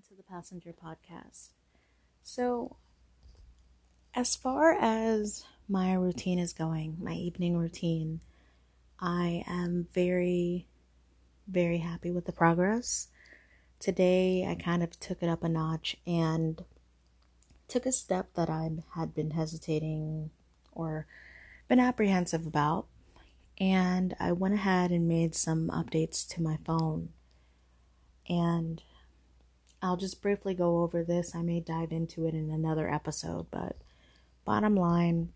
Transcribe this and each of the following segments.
welcome to the Passenger Podcast. So, as far as my routine is going, my evening routine, I am very, very happy with the progress. Today, I kind of took it up a notch and took a step that I had been hesitating or been apprehensive about. And I went ahead and made some updates to my phone. And I'll just briefly go over this. I may dive into it in another episode, but bottom line,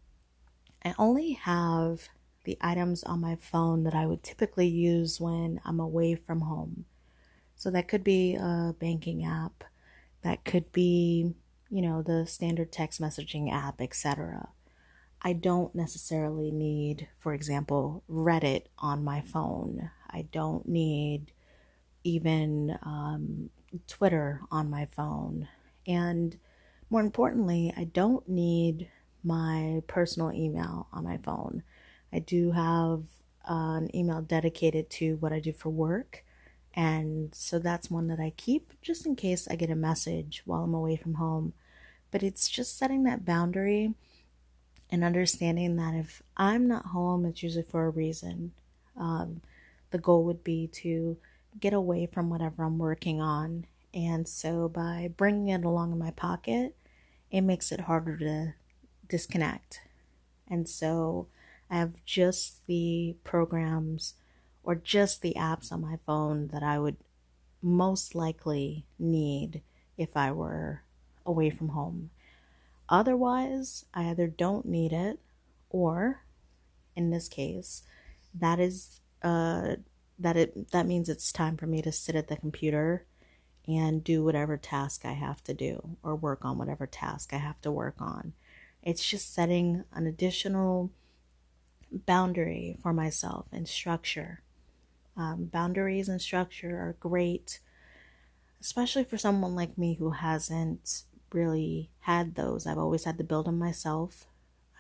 I only have the items on my phone that I would typically use when I'm away from home. So that could be a banking app, that could be, you know, the standard text messaging app, etc. I don't necessarily need, for example, Reddit on my phone. I don't need even um, Twitter on my phone. And more importantly, I don't need my personal email on my phone. I do have uh, an email dedicated to what I do for work. And so that's one that I keep just in case I get a message while I'm away from home. But it's just setting that boundary and understanding that if I'm not home, it's usually for a reason. Um, the goal would be to get away from whatever I'm working on. And so by bringing it along in my pocket, it makes it harder to disconnect. And so I have just the programs or just the apps on my phone that I would most likely need if I were away from home. Otherwise, I either don't need it or in this case, that is uh that it that means it's time for me to sit at the computer and do whatever task I have to do or work on whatever task I have to work on. It's just setting an additional boundary for myself and structure. Um, boundaries and structure are great, especially for someone like me who hasn't really had those. I've always had to build them myself.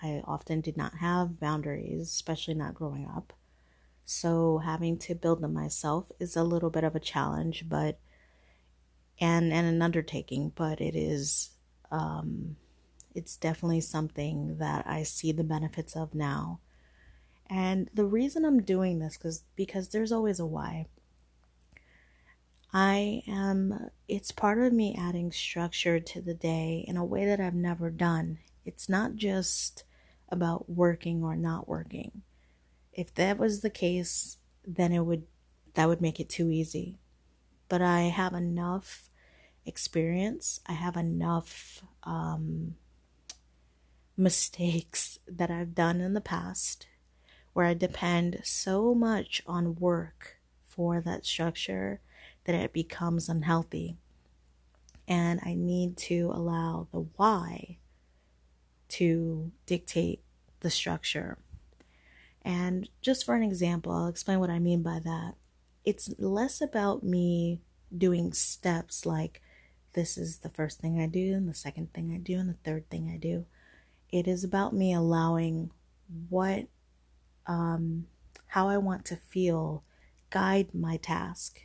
I often did not have boundaries, especially not growing up. So having to build them myself is a little bit of a challenge, but and and an undertaking, but it is um it's definitely something that I see the benefits of now. And the reason I'm doing this cuz because there's always a why. I am it's part of me adding structure to the day in a way that I've never done. It's not just about working or not working if that was the case, then it would that would make it too easy. But I have enough experience. I have enough um, mistakes that I've done in the past where I depend so much on work for that structure that it becomes unhealthy. And I need to allow the why to dictate the structure. And just for an example, I'll explain what I mean by that. It's less about me doing steps like this is the first thing I do, and the second thing I do, and the third thing I do. It is about me allowing what, um, how I want to feel guide my task.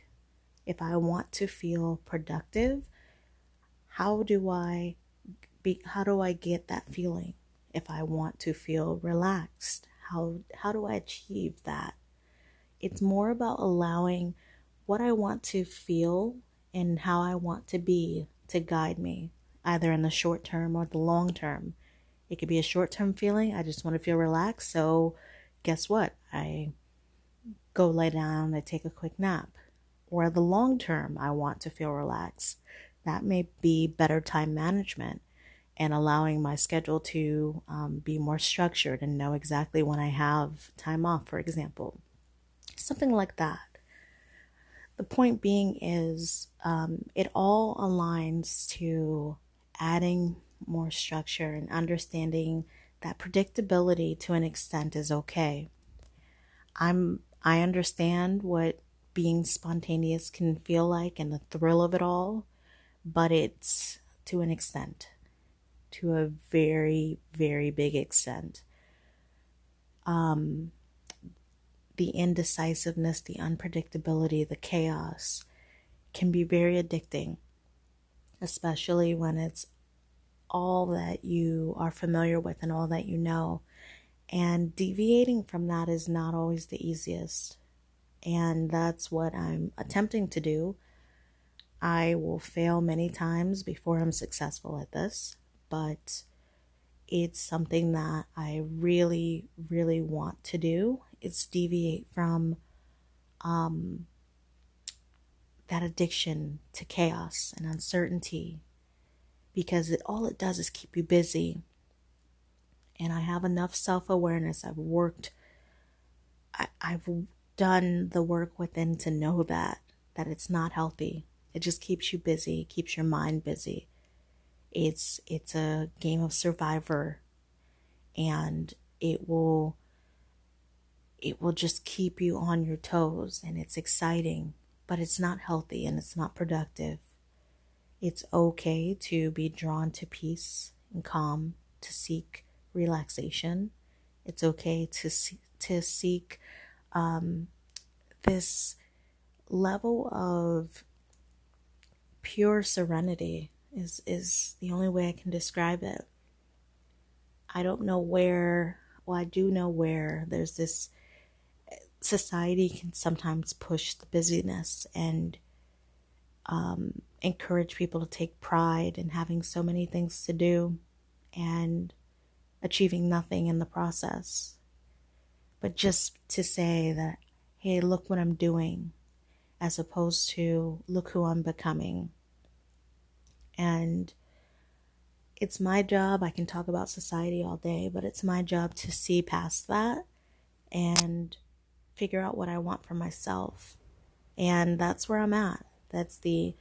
If I want to feel productive, how do I be, how do I get that feeling? If I want to feel relaxed, how how do I achieve that? It's more about allowing what I want to feel and how I want to be to guide me, either in the short term or the long term. It could be a short term feeling, I just want to feel relaxed, so guess what? I go lay down, I take a quick nap. Or the long term, I want to feel relaxed. That may be better time management and allowing my schedule to um, be more structured and know exactly when I have time off, for example. Something like that. The point being is, um, it all aligns to adding more structure and understanding that predictability to an extent is okay. I'm I understand what being spontaneous can feel like and the thrill of it all, but it's to an extent to a very, very big extent. Um, the indecisiveness, the unpredictability, the chaos can be very addicting. especially when it's all that you are familiar with and all that you know. And deviating from that is not always the easiest. And that's what I'm attempting to do. I will fail many times before I'm successful at this, but it's something that I really, really want to do. It's deviate from um, that addiction to chaos and uncertainty because it, all it does is keep you busy. And I have enough self awareness. I've worked, I, I've done the work within to know that, that it's not healthy. It just keeps you busy, keeps your mind busy. It's, it's a game of survivor and it will, it will just keep you on your toes and it's exciting, but it's not healthy and it's not productive. It's okay to be drawn to peace and calm, to seek relaxation. It's okay to see, to seek um, this level of pure serenity is is the only way I can describe it. I don't know where, well, I do know where there's this society can sometimes push the busyness and um, encourage people to take pride in having so many things to do and achieving nothing in the process. But just to say that, hey, look what I'm doing, as opposed to look who I'm becoming. And it's my job, I can talk about society all day, but it's my job to see past that and figure out what I want for myself. And that's where I'm at. That's the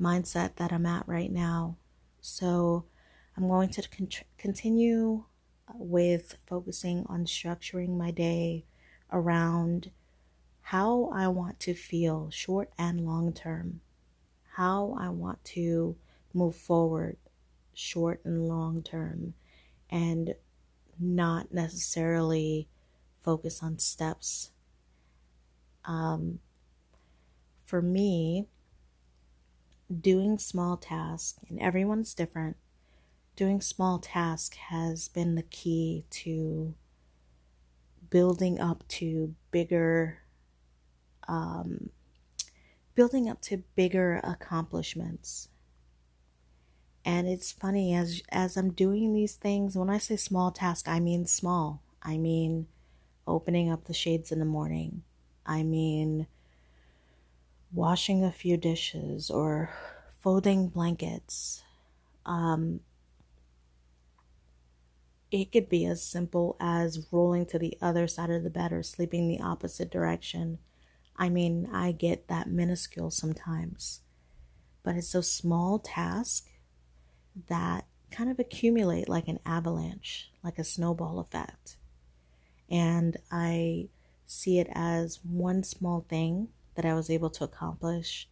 mindset that I'm at right now. So I'm going to con- continue with focusing on structuring my day around how I want to feel short and long term, how I want to move forward short and long term, and not necessarily focus on steps. Um, for me, doing small tasks, and everyone's different, doing small tasks has been the key to building up to bigger um, building up to bigger accomplishments and it's funny as as I'm doing these things when I say small task I mean small I mean opening up the shades in the morning I mean washing a few dishes or folding blankets. Um, it could be as simple as rolling to the other side of the bed or sleeping the opposite direction. I mean, I get that minuscule sometimes, but it's those small tasks that kind of accumulate like an avalanche, like a snowball effect. And I see it as one small thing that I was able to accomplish.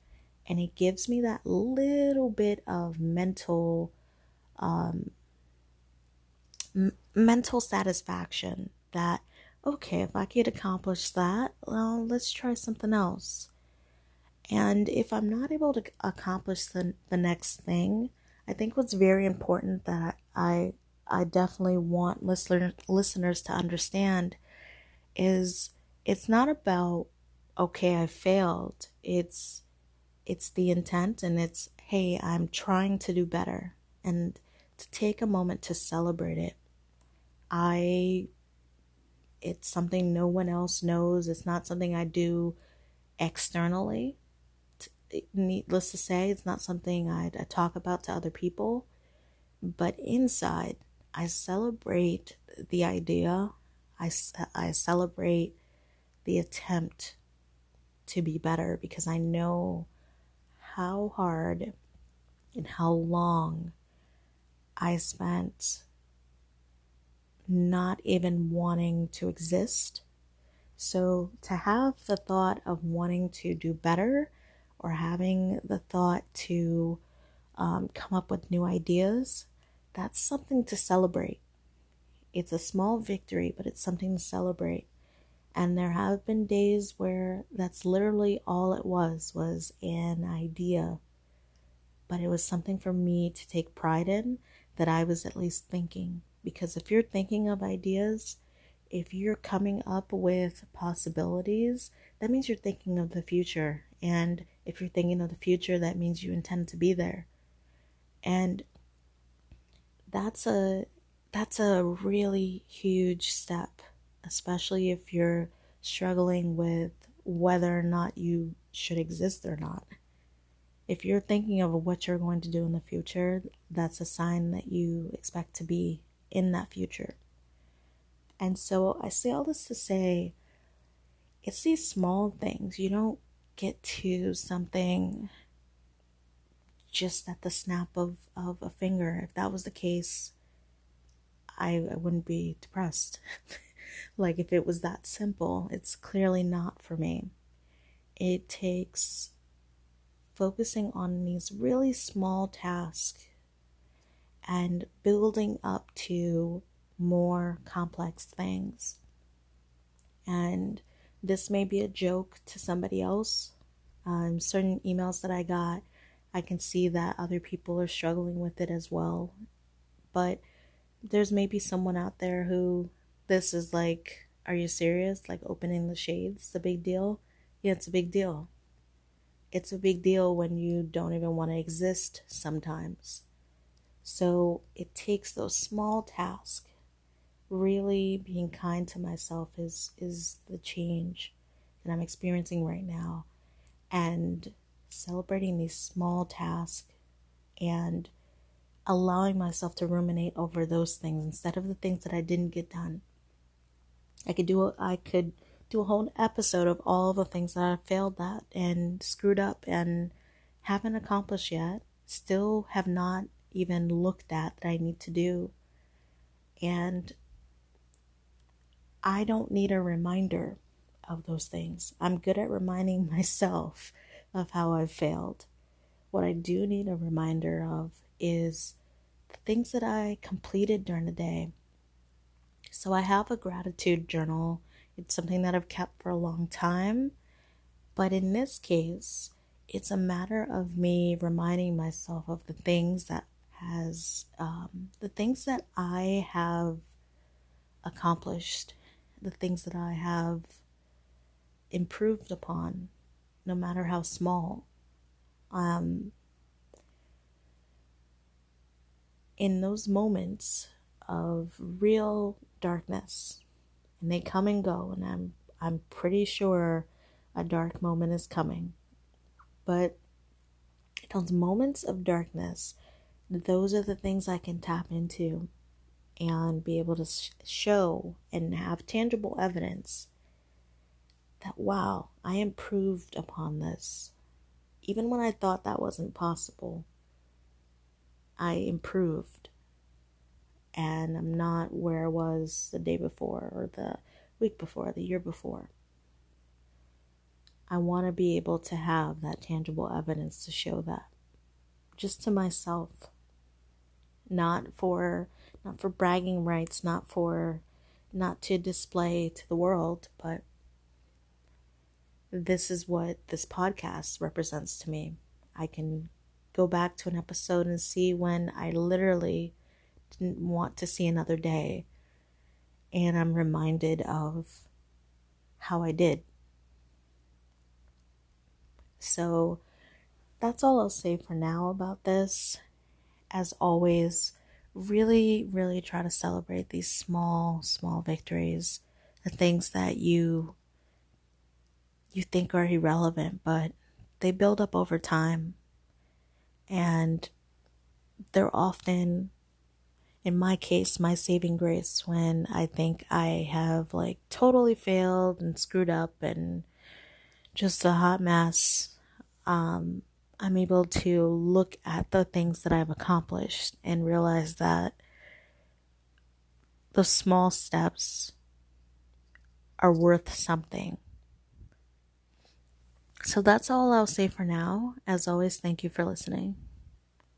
And it gives me that little bit of mental, um, m- mental satisfaction that, okay, if I could accomplish that, well, let's try something else. And if I'm not able to accomplish the, the next thing, I think what's very important that I I definitely want listener, listeners to understand is it's not about okay, I failed. It's it's the intent and it's hey, I'm trying to do better and to take a moment to celebrate it. I it's something no one else knows. It's not something I do externally. Needless to say, it's not something I, talk about to other people. But inside, I celebrate the idea. I, I celebrate the attempt to be better because I know how hard and how long I spent not even wanting to exist. So to have the thought of wanting to do better or having the thought to um, come up with new ideas, that's something to celebrate. It's a small victory, but it's something to celebrate. And there have been days where that's literally all it was was an idea but it was something for me to take pride in that I was at least thinking. Because if you're thinking of ideas, if you're coming up with possibilities, that means you're thinking of the future. And if you're thinking of the future, that means you intend to be there. And that's a that's a really huge step, especially if you're struggling with whether or not you should exist or not. If you're thinking of what you're going to do in the future, that's a sign that you expect to be in that future. And so I say all this to say it's these small things. You don't get to something just at the snap of, of a finger. If that was the case, I, I wouldn't be depressed. like if it was that simple, it's clearly not for me. It takes focusing on these really small tasks and building up to more complex things. And this may be a joke to somebody else. Um, certain emails that I got, I can see that other people are struggling with it as well. But there's maybe someone out there who this is like, are you serious? Like opening the shades, a big deal? Yeah, it's a big deal. It's a big deal when you don't even want to exist sometimes. So it takes those small tasks really being kind to myself is is the change that I'm experiencing right now and celebrating these small tasks and allowing myself to ruminate over those things instead of the things that I didn't get done. I could do a, I could do a whole episode of all the things that I failed at and screwed up and haven't accomplished yet, still have not even looked at that I need to do. And I don't need a reminder of those things. I'm good at reminding myself of how I've failed. What I do need a reminder of is the things that I completed during the day. So I have a gratitude journal. It's something that I've kept for a long time. But in this case, it's a matter of me reminding myself of the things that has um, the things that I have accomplished the things that I have improved upon, no matter how small. Um, in those moments of real darkness, and they come and go, and I'm I'm pretty sure a dark moment is coming. But those moments of darkness, those are the things I can tap into and be able to show and have tangible evidence that, wow, I improved upon this. Even when I thought that wasn't possible, I improved. And I'm not where I was the day before, or the week before, the year before. I want to be able to have that tangible evidence to show that just to myself, not for not for bragging rights, not for not to display to the world, but this is what this podcast represents to me. I can go back to an episode and see when I literally didn't want to see another day. And I'm reminded of how I did. So that's all I'll say for now about this. As always, really, really try to celebrate these small, small victories, the things that you you think are irrelevant, but they build up over time. And they're often, in my case, my saving grace when I think I have like totally failed and screwed up and just a hot mess. Um, I'm able to look at the things that I've accomplished and realize that the small steps are worth something. So that's all I'll say for now. As always, thank you for listening.